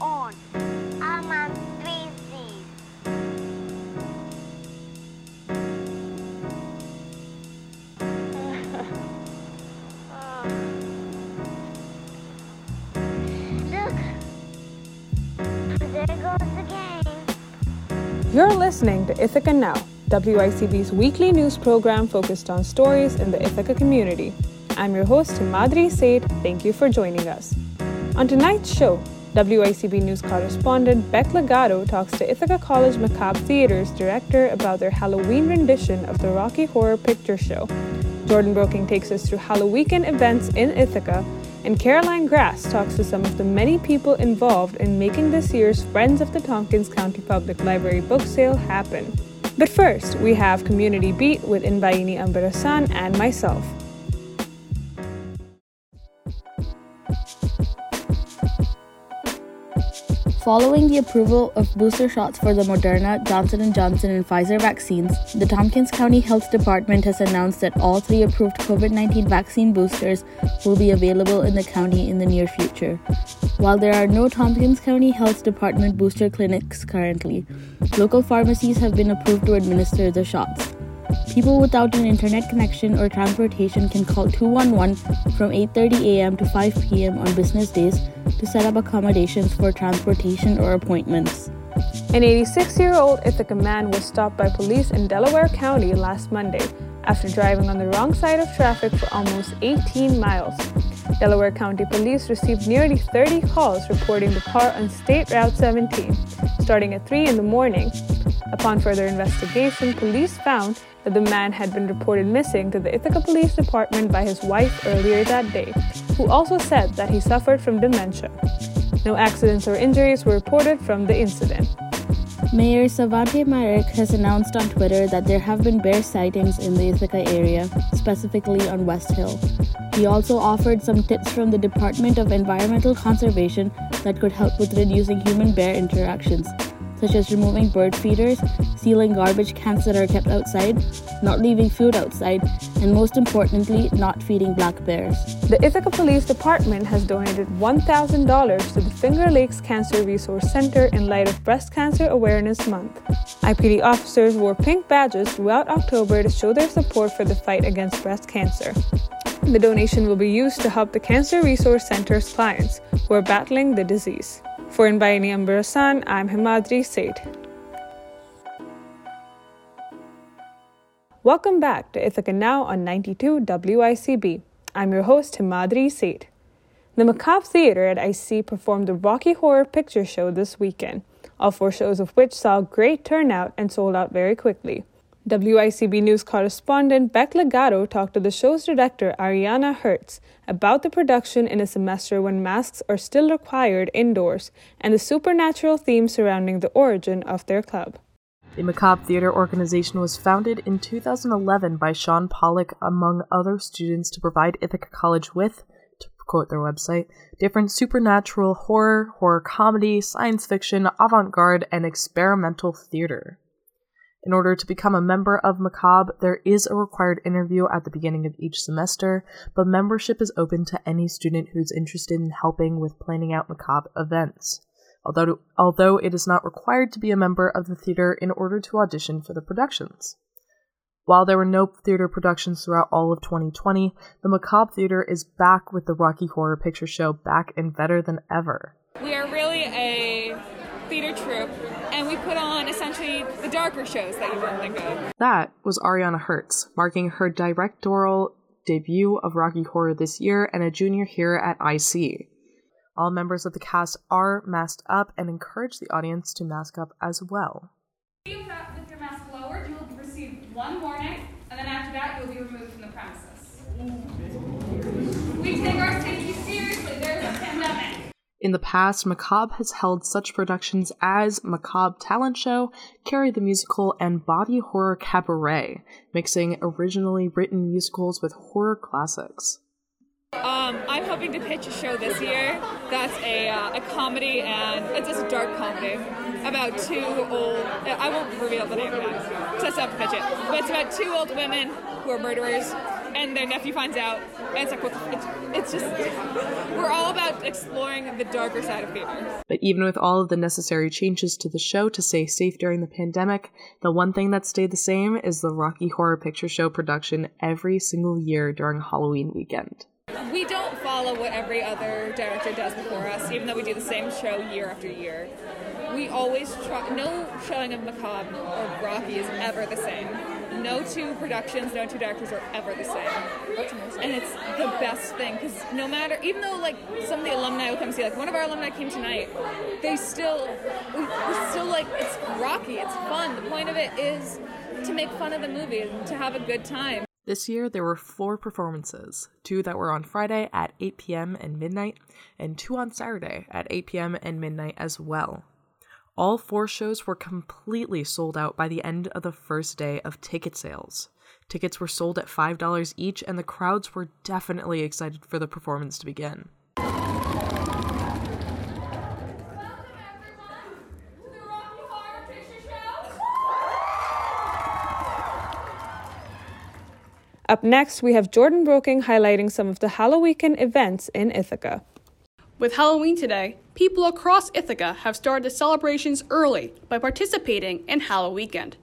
on. I'm on three Look. There goes the game. You're listening to Ithaca Now, WICB's weekly news program focused on stories in the Ithaca community. I'm your host, Madri Seth. Thank you for joining us. On tonight's show, WICB news correspondent Beck Legato talks to Ithaca College Macabre Theater's director about their Halloween rendition of the Rocky Horror Picture Show. Jordan Broking takes us through Halloween events in Ithaca, and Caroline Grass talks to some of the many people involved in making this year's Friends of the Tompkins County Public Library book sale happen. But first, we have Community Beat with Inbaini Ambarasan and myself. Following the approval of booster shots for the Moderna, Johnson & Johnson, and Pfizer vaccines, the Tompkins County Health Department has announced that all three approved COVID-19 vaccine boosters will be available in the county in the near future. While there are no Tompkins County Health Department booster clinics currently, local pharmacies have been approved to administer the shots. People without an internet connection or transportation can call 211 from 8:30 a.m. to 5 p.m. on business days to set up accommodations for transportation or appointments. An 86 year old Ithaca man was stopped by police in Delaware County last Monday after driving on the wrong side of traffic for almost 18 miles. Delaware County Police received nearly 30 calls reporting the car on State Route 17, starting at 3 in the morning. Upon further investigation, police found that the man had been reported missing to the Ithaca Police Department by his wife earlier that day, who also said that he suffered from dementia. No accidents or injuries were reported from the incident. Mayor Svante Myrick has announced on Twitter that there have been bear sightings in the Ithaca area, specifically on West Hill. He also offered some tips from the Department of Environmental Conservation that could help with reducing human bear interactions, such as removing bird feeders, sealing garbage cans that are kept outside, not leaving food outside, and most importantly, not feeding black bears. The Ithaca Police Department has donated $1,000 to the Finger Lakes Cancer Resource Center in light of Breast Cancer Awareness Month. IPD officers wore pink badges throughout October to show their support for the fight against breast cancer. The donation will be used to help the Cancer Resource Center's clients who are battling the disease. For Inbayani Ambarasan, I'm Himadri Seth. Welcome back to Ithaca Now on 92 WICB. I'm your host, Himadri Seth. The Macabre Theater at IC performed the Rocky Horror Picture Show this weekend, all four shows of which saw great turnout and sold out very quickly. WICB News correspondent Beck Legato talked to the show's director, Ariana Hertz, about the production in a semester when masks are still required indoors and the supernatural theme surrounding the origin of their club. The Macabre Theater organization was founded in 2011 by Sean Pollock, among other students, to provide Ithaca College with, to quote their website, different supernatural horror, horror comedy, science fiction, avant garde, and experimental theater. In order to become a member of Macabre, there is a required interview at the beginning of each semester, but membership is open to any student who's interested in helping with planning out Macabre events. Although, although it is not required to be a member of the theater in order to audition for the productions. While there were no theater productions throughout all of 2020, the Macabre Theater is back with the Rocky Horror Picture Show back and better than ever. We are really a theater troupe, and we put on essentially the darker shows that you wouldn't think of. That was Ariana Hertz, marking her directorial debut of Rocky Horror this year and a junior here at IC. All members of the cast are masked up and encourage the audience to mask up as well. With your mask lowered, you will receive one warning, and then after that, you'll be removed from the premises. We take our safety seriously. There's a pandemic. In the past, Macabre has held such productions as Macabre Talent Show, Carrie the Musical, and Body Horror Cabaret, mixing originally written musicals with horror classics. Um, I'm hoping to pitch a show this year that's a, uh, a comedy and it's just a dark comedy about two old. I won't reveal the name so that's not to pitch it. But it's about two old women who are murderers and their nephew finds out, and it's like, what the, it's, it's just, we're all about exploring the darker side of theater. But even with all of the necessary changes to the show to stay safe during the pandemic, the one thing that stayed the same is the Rocky Horror Picture Show production every single year during Halloween weekend. We don't follow what every other director does before us, even though we do the same show year after year. We always try, no showing of Macabre or Rocky is ever the same. No two productions, no two directors are ever the same. And it's the best thing because no matter, even though like some of the alumni will come see, like one of our alumni came tonight, they still, we- still like, it's Rocky, it's fun. The point of it is to make fun of the movie and to have a good time. This year, there were four performances two that were on Friday at 8 p.m. and midnight, and two on Saturday at 8 p.m. and midnight as well. All four shows were completely sold out by the end of the first day of ticket sales. Tickets were sold at $5 each, and the crowds were definitely excited for the performance to begin. Up next, we have Jordan Broking highlighting some of the Halloween events in Ithaca. With Halloween today, people across Ithaca have started the celebrations early by participating in Halloween Weekend.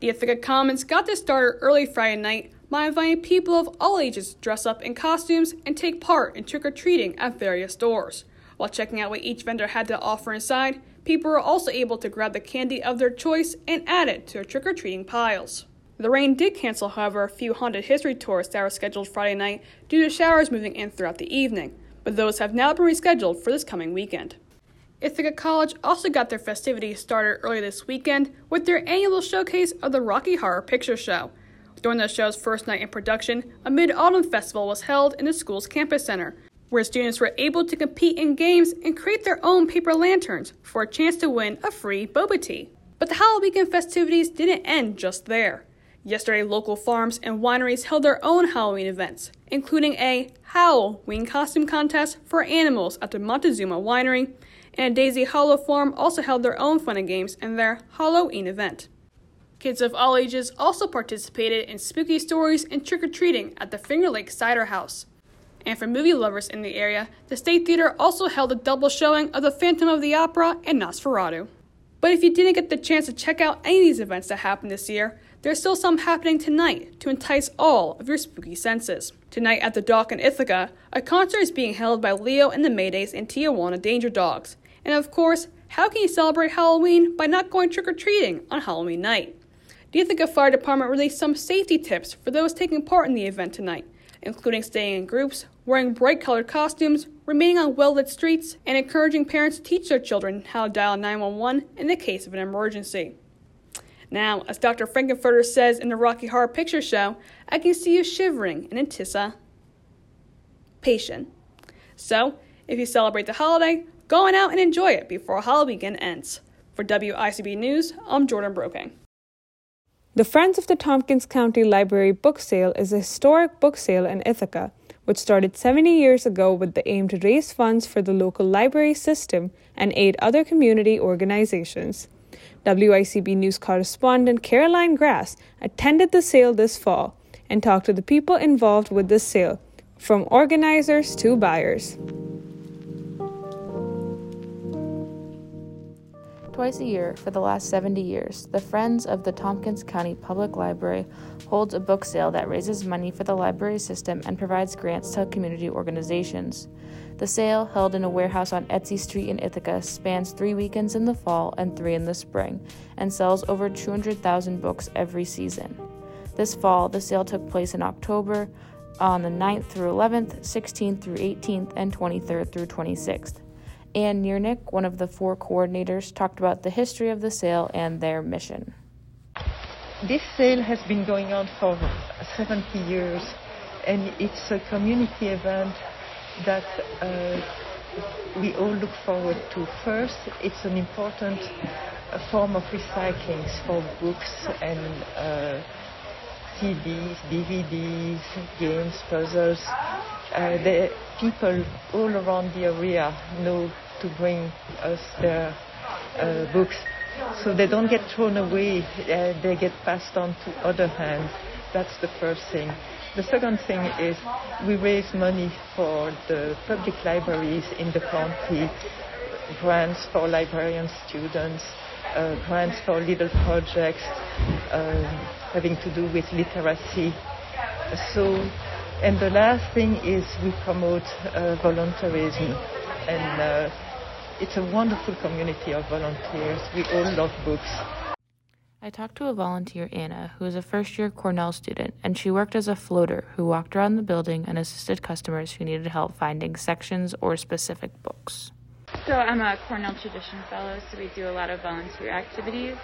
The Ithaca Commons got this started early Friday night by inviting people of all ages to dress up in costumes and take part in trick or treating at various stores. While checking out what each vendor had to offer inside, people were also able to grab the candy of their choice and add it to their trick or treating piles. The rain did cancel, however, a few haunted history tours that were scheduled Friday night due to showers moving in throughout the evening, but those have now been rescheduled for this coming weekend. Ithaca College also got their festivities started early this weekend with their annual showcase of the Rocky Horror Picture Show. During the show's first night in production, a mid autumn festival was held in the school's campus center, where students were able to compete in games and create their own paper lanterns for a chance to win a free boba tea. But the Halloween festivities didn't end just there. Yesterday, local farms and wineries held their own Halloween events, including a Halloween costume contest for animals at the Montezuma Winery, and Daisy Hollow Farm also held their own fun and games in their Halloween event. Kids of all ages also participated in spooky stories and trick or treating at the Finger Lake Cider House. And for movie lovers in the area, the State Theater also held a double showing of The Phantom of the Opera and Nosferatu. But if you didn't get the chance to check out any of these events that happened this year, there's still some happening tonight to entice all of your spooky senses. Tonight at the Dock in Ithaca, a concert is being held by Leo and the Maydays and Tijuana Danger Dogs. And of course, how can you celebrate Halloween by not going trick or treating on Halloween night? The Ithaca Fire Department released some safety tips for those taking part in the event tonight, including staying in groups, wearing bright colored costumes, remaining on well lit streets, and encouraging parents to teach their children how to dial 911 in the case of an emergency. Now, as Dr. Frank-N-Furter says in the Rocky Horror Picture Show, I can see you shivering in anticipation. So, if you celebrate the holiday, go on out and enjoy it before Halloween ends. For WICB News, I'm Jordan Broking. The Friends of the Tompkins County Library book sale is a historic book sale in Ithaca, which started 70 years ago with the aim to raise funds for the local library system and aid other community organizations. WICB News correspondent Caroline Grass attended the sale this fall and talked to the people involved with the sale, from organizers to buyers. Twice a year for the last 70 years, the Friends of the Tompkins County Public Library holds a book sale that raises money for the library system and provides grants to community organizations. The sale, held in a warehouse on Esty Street in Ithaca, spans three weekends in the fall and three in the spring, and sells over 200,000 books every season. This fall, the sale took place in October on the 9th through 11th, 16th through 18th, and 23rd through 26th. Ann Niernick, one of the four coordinators, talked about the history of the sale and their mission. This sale has been going on for 70 years, and it's a community event that uh, we all look forward to. First, it's an important form of recycling for books and uh, CDs, DVDs, games, puzzles. Uh, the people all around the area know to bring us their uh, books so they don't get thrown away, uh, they get passed on to other hands. That's the first thing. The second thing is we raise money for the public libraries in the county, grants for librarian students, uh, grants for little projects uh, having to do with literacy. So, and the last thing is we promote uh, volunteerism, and uh, it's a wonderful community of volunteers. We all love books. I talked to a volunteer, Anna, who is a first year Cornell student, and she worked as a floater who walked around the building and assisted customers who needed help finding sections or specific books. So I'm a Cornell Tradition Fellow, so we do a lot of volunteer activities.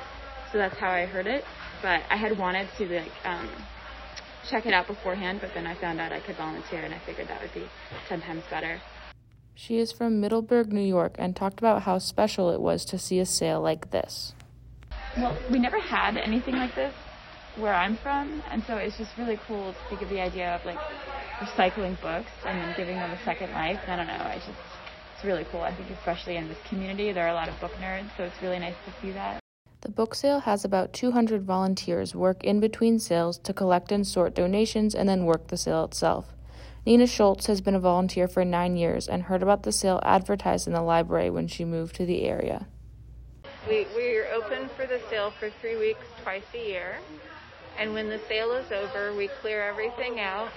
So that's how I heard it. But I had wanted to like um, check it out beforehand, but then I found out I could volunteer, and I figured that would be ten times better. She is from Middleburg, New York, and talked about how special it was to see a sale like this. Well, we never had anything like this where I'm from, and so it's just really cool to think of the idea of like recycling books and then giving them a second life. I don't know, I just it's really cool. I think especially in this community, there are a lot of book nerds, so it's really nice to see that. The book sale has about 200 volunteers work in between sales to collect and sort donations and then work the sale itself. Nina Schultz has been a volunteer for nine years and heard about the sale advertised in the library when she moved to the area. We, we're open for the sale for three weeks, twice a year. And when the sale is over, we clear everything out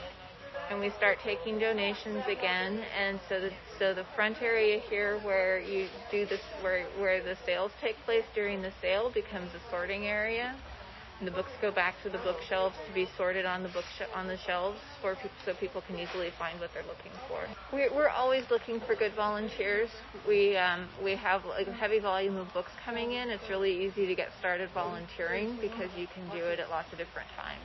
and we start taking donations again. And so the, so the front area here where you do this, where, where the sales take place during the sale becomes a sorting area. The books go back to the bookshelves to be sorted on the book on the shelves for so people can easily find what they're looking for. We're, we're always looking for good volunteers. We um, we have a heavy volume of books coming in. It's really easy to get started volunteering because you can do it at lots of different times.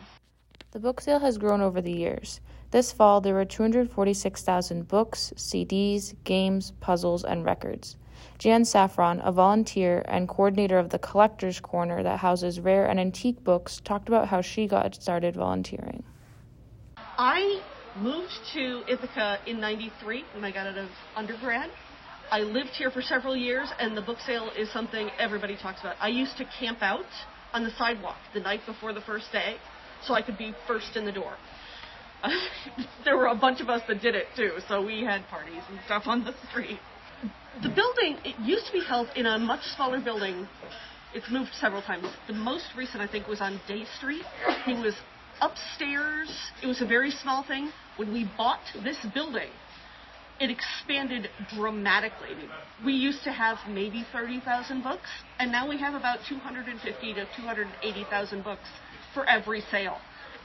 The book sale has grown over the years. This fall, there were 246,000 books, CDs, games, puzzles, and records. Jan Saffron, a volunteer and coordinator of the Collectors Corner that houses rare and antique books, talked about how she got started volunteering. I moved to Ithaca in 93 when I got out of undergrad. I lived here for several years, and the book sale is something everybody talks about. I used to camp out on the sidewalk the night before the first day so I could be first in the door. there were a bunch of us that did it too, so we had parties and stuff on the street. The building, it used to be held in a much smaller building. It's moved several times. The most recent, I think, was on Dey Street. It was upstairs. It was a very small thing. When we bought this building, it expanded dramatically. We used to have maybe 30,000 books, and now we have about 250 to 280,000 books for every sale.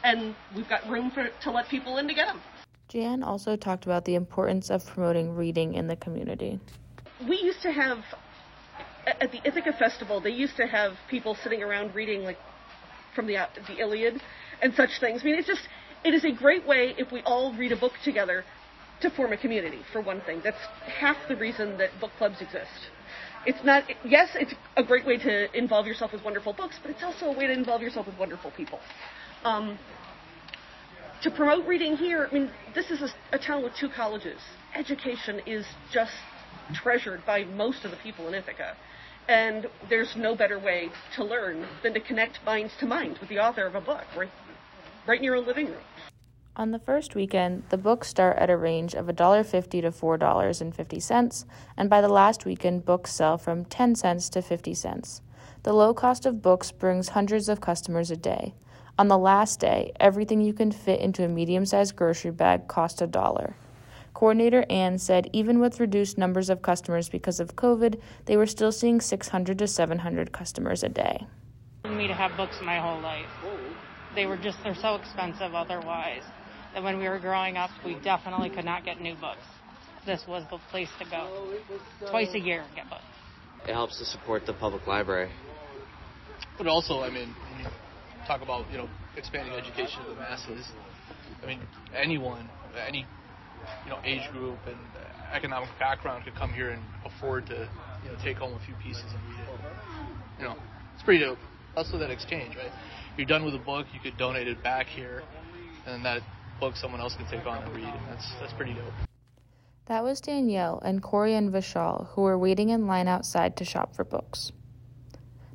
And we've got room for, to let people in to get them. Jan also talked about the importance of promoting reading in the community. We used to have, at the Ithaca Festival, they used to have people sitting around reading, like, from the, the Iliad and such things. I mean, it's just, it is a great way if we all read a book together to form a community, for one thing. That's half the reason that book clubs exist. It's not, yes, it's a great way to involve yourself with wonderful books, but it's also a way to involve yourself with wonderful people. Um, to promote reading here, I mean, this is a, a town with two colleges. Education is just treasured by most of the people in Ithaca. And there's no better way to learn than to connect minds to mind with the author of a book right, right in your own living room. On the first weekend, the books start at a range of $1.50 to $4.50, and by the last weekend, books sell from 10 cents to 50 cents. The low cost of books brings hundreds of customers a day. On the last day, everything you can fit into a medium sized grocery bag cost a dollar. Coordinator Ann said even with reduced numbers of customers because of COVID, they were still seeing 600 to 700 customers a day. Me to have books my whole life. They were just, they're so expensive otherwise that when we were growing up, we definitely could not get new books. This was the place to go. Twice a year, get books. It helps to support the public library. But also, I mean, when you talk about, you know, expanding education to the masses, I mean, anyone, any you know age group and economic background could come here and afford to you know take home a few pieces and read it. You know, it's pretty dope. Also that exchange, right? You're done with a book, you could donate it back here, and that book someone else can take on and read, and that's that's pretty dope. That was Danielle and Corey and Vishal, who were waiting in line outside to shop for books.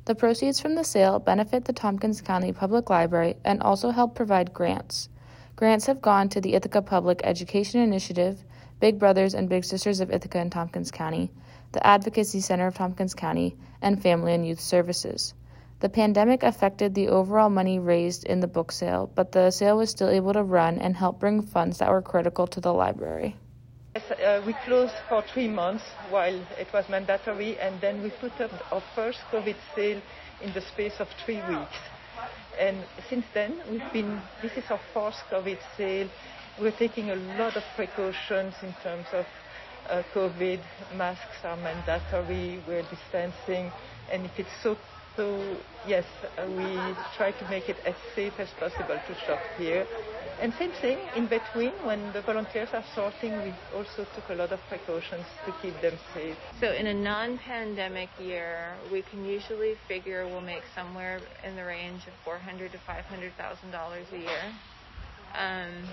The proceeds from the sale benefit the Tompkins County Public Library and also help provide grants. Grants have gone to the Ithaca Public Education Initiative, Big Brothers and Big Sisters of Ithaca and Tompkins County, the Advocacy Center of Tompkins County, and Family and Youth Services. The pandemic affected the overall money raised in the book sale, but the sale was still able to run and help bring funds that were critical to the library. Yes, uh, we closed for three months while it was mandatory, and then we put up our first COVID sale in the space of three weeks. And since then, we've been, this is our fourth COVID sale. We're taking a lot of precautions in terms of uh, COVID. Masks are mandatory, we're distancing, and if it's so so yes, uh, we try to make it as safe as possible to shop here. And same thing in between, when the volunteers are sorting, we also took a lot of precautions to keep them safe. So in a non-pandemic year, we can usually figure we'll make somewhere in the range of four hundred to five hundred thousand dollars a year. Um,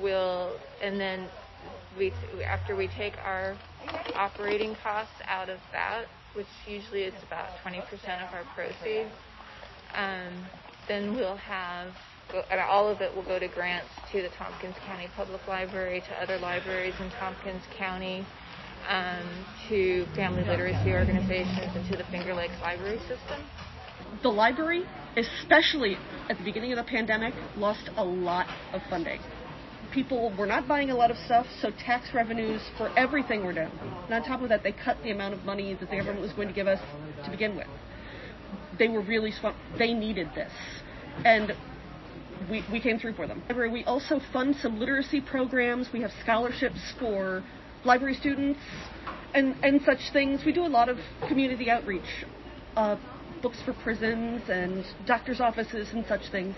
we'll and then we after we take our operating costs out of that, which usually is about 20% of our proceeds, um, then we'll have and all of it will go to grants to the Tompkins County Public Library, to other libraries in Tompkins County, um, to family literacy organizations, and to the Finger Lakes Library System. The library, especially at the beginning of the pandemic, lost a lot of funding. People were not buying a lot of stuff, so tax revenues for everything were down. And on top of that, they cut the amount of money that the government was going to give us to begin with. They were really swamped. They needed this. And we, we came through for them. We also fund some literacy programs. We have scholarships for library students and, and such things. We do a lot of community outreach, uh, books for prisons and doctor's offices and such things.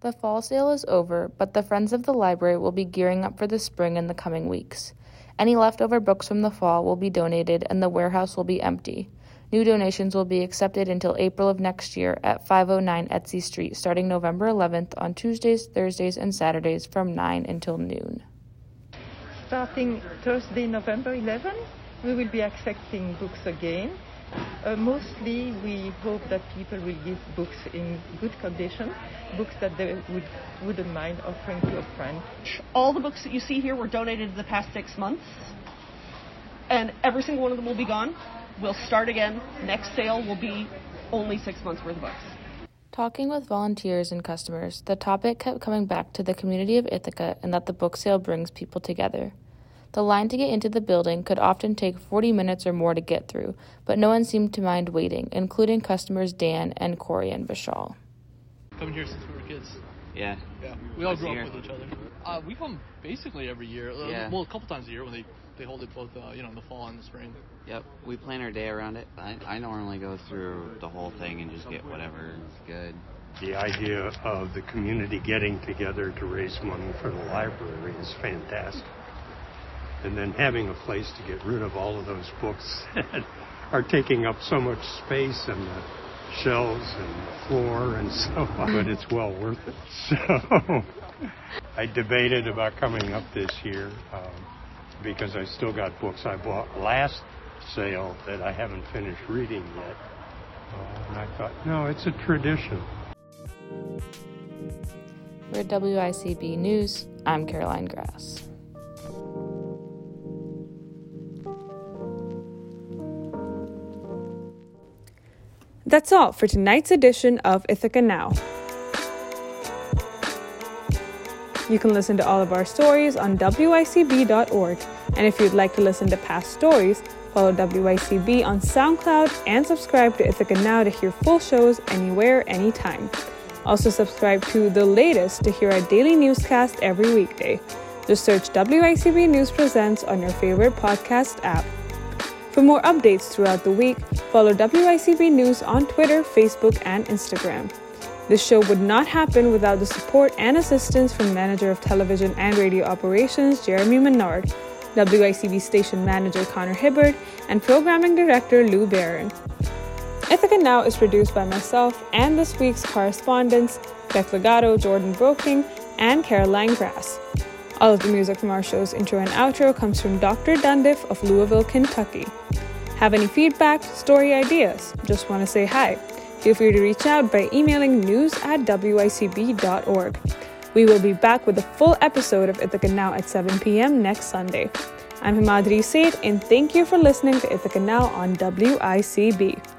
The fall sale is over, but the Friends of the Library will be gearing up for the spring in the coming weeks. Any leftover books from the fall will be donated and the warehouse will be empty. New donations will be accepted until April of next year at 509 Esty Street, starting November 11th on Tuesdays, Thursdays, and Saturdays from 9 until noon. Starting Thursday, November 11, we will be accepting books again. Uh, mostly, we hope that people will give books in good condition, books that they would, wouldn't mind offering to a friend. All the books that you see here were donated in the past six months, and every single one of them will be gone. We'll start again. Next sale will be only six months worth of books. Talking with volunteers and customers, the topic kept coming back to the community of Ithaca and that the book sale brings people together. The line to get into the building could often take 40 minutes or more to get through, but no one seemed to mind waiting, including customers Dan and Corey and Vishal. Coming here since we were kids. Yeah. Yeah. We all Once grew up with each other. Uh, we come basically every year. Uh, Yeah. Well, a couple times a year when they, they hold it both, uh, you know, in the fall and the spring. Yep, we plan our day around it. I, I normally go through the whole thing and just get whatever is good. The idea of the community getting together to raise money for the library is fantastic. And then having a place to get rid of all of those books that are taking up so much space and the shelves and the floor and so on. But it's well worth it. So I debated about coming up this year um, because I still got books I bought last sale that I haven't finished reading yet. Uh, and I thought, no, it's a tradition. For WICB News, I'm Caroline Grass. That's all for tonight's edition of Ithaca Now. You can listen to all of our stories on WICB.org. And if you'd like to listen to past stories, follow WICB on SoundCloud and subscribe to Ithaca Now to hear full shows anywhere, anytime. Also, subscribe to The Latest to hear our daily newscast every weekday. Just search WICB News Presents on your favorite podcast app. For more updates throughout the week, follow WICB News on Twitter, Facebook, and Instagram. This show would not happen without the support and assistance from Manager of Television and Radio Operations Jeremy Menard, WICB Station Manager Connor Hibbard, and Programming Director Lou Barron. Ithaca Now is produced by myself and this week's correspondents, Beck Legato, Jordan Broking, and Caroline Grass. All of the music from our show's intro and outro comes from Dr. Dundiff of Louisville, Kentucky. Have any feedback, story ideas? Just want to say hi? Feel free to reach out by emailing news at wicb.org. We will be back with a full episode of Ithaca Now at 7 p.m. next Sunday. I'm Himadri Seth, and thank you for listening to Ithaca Now on WICB.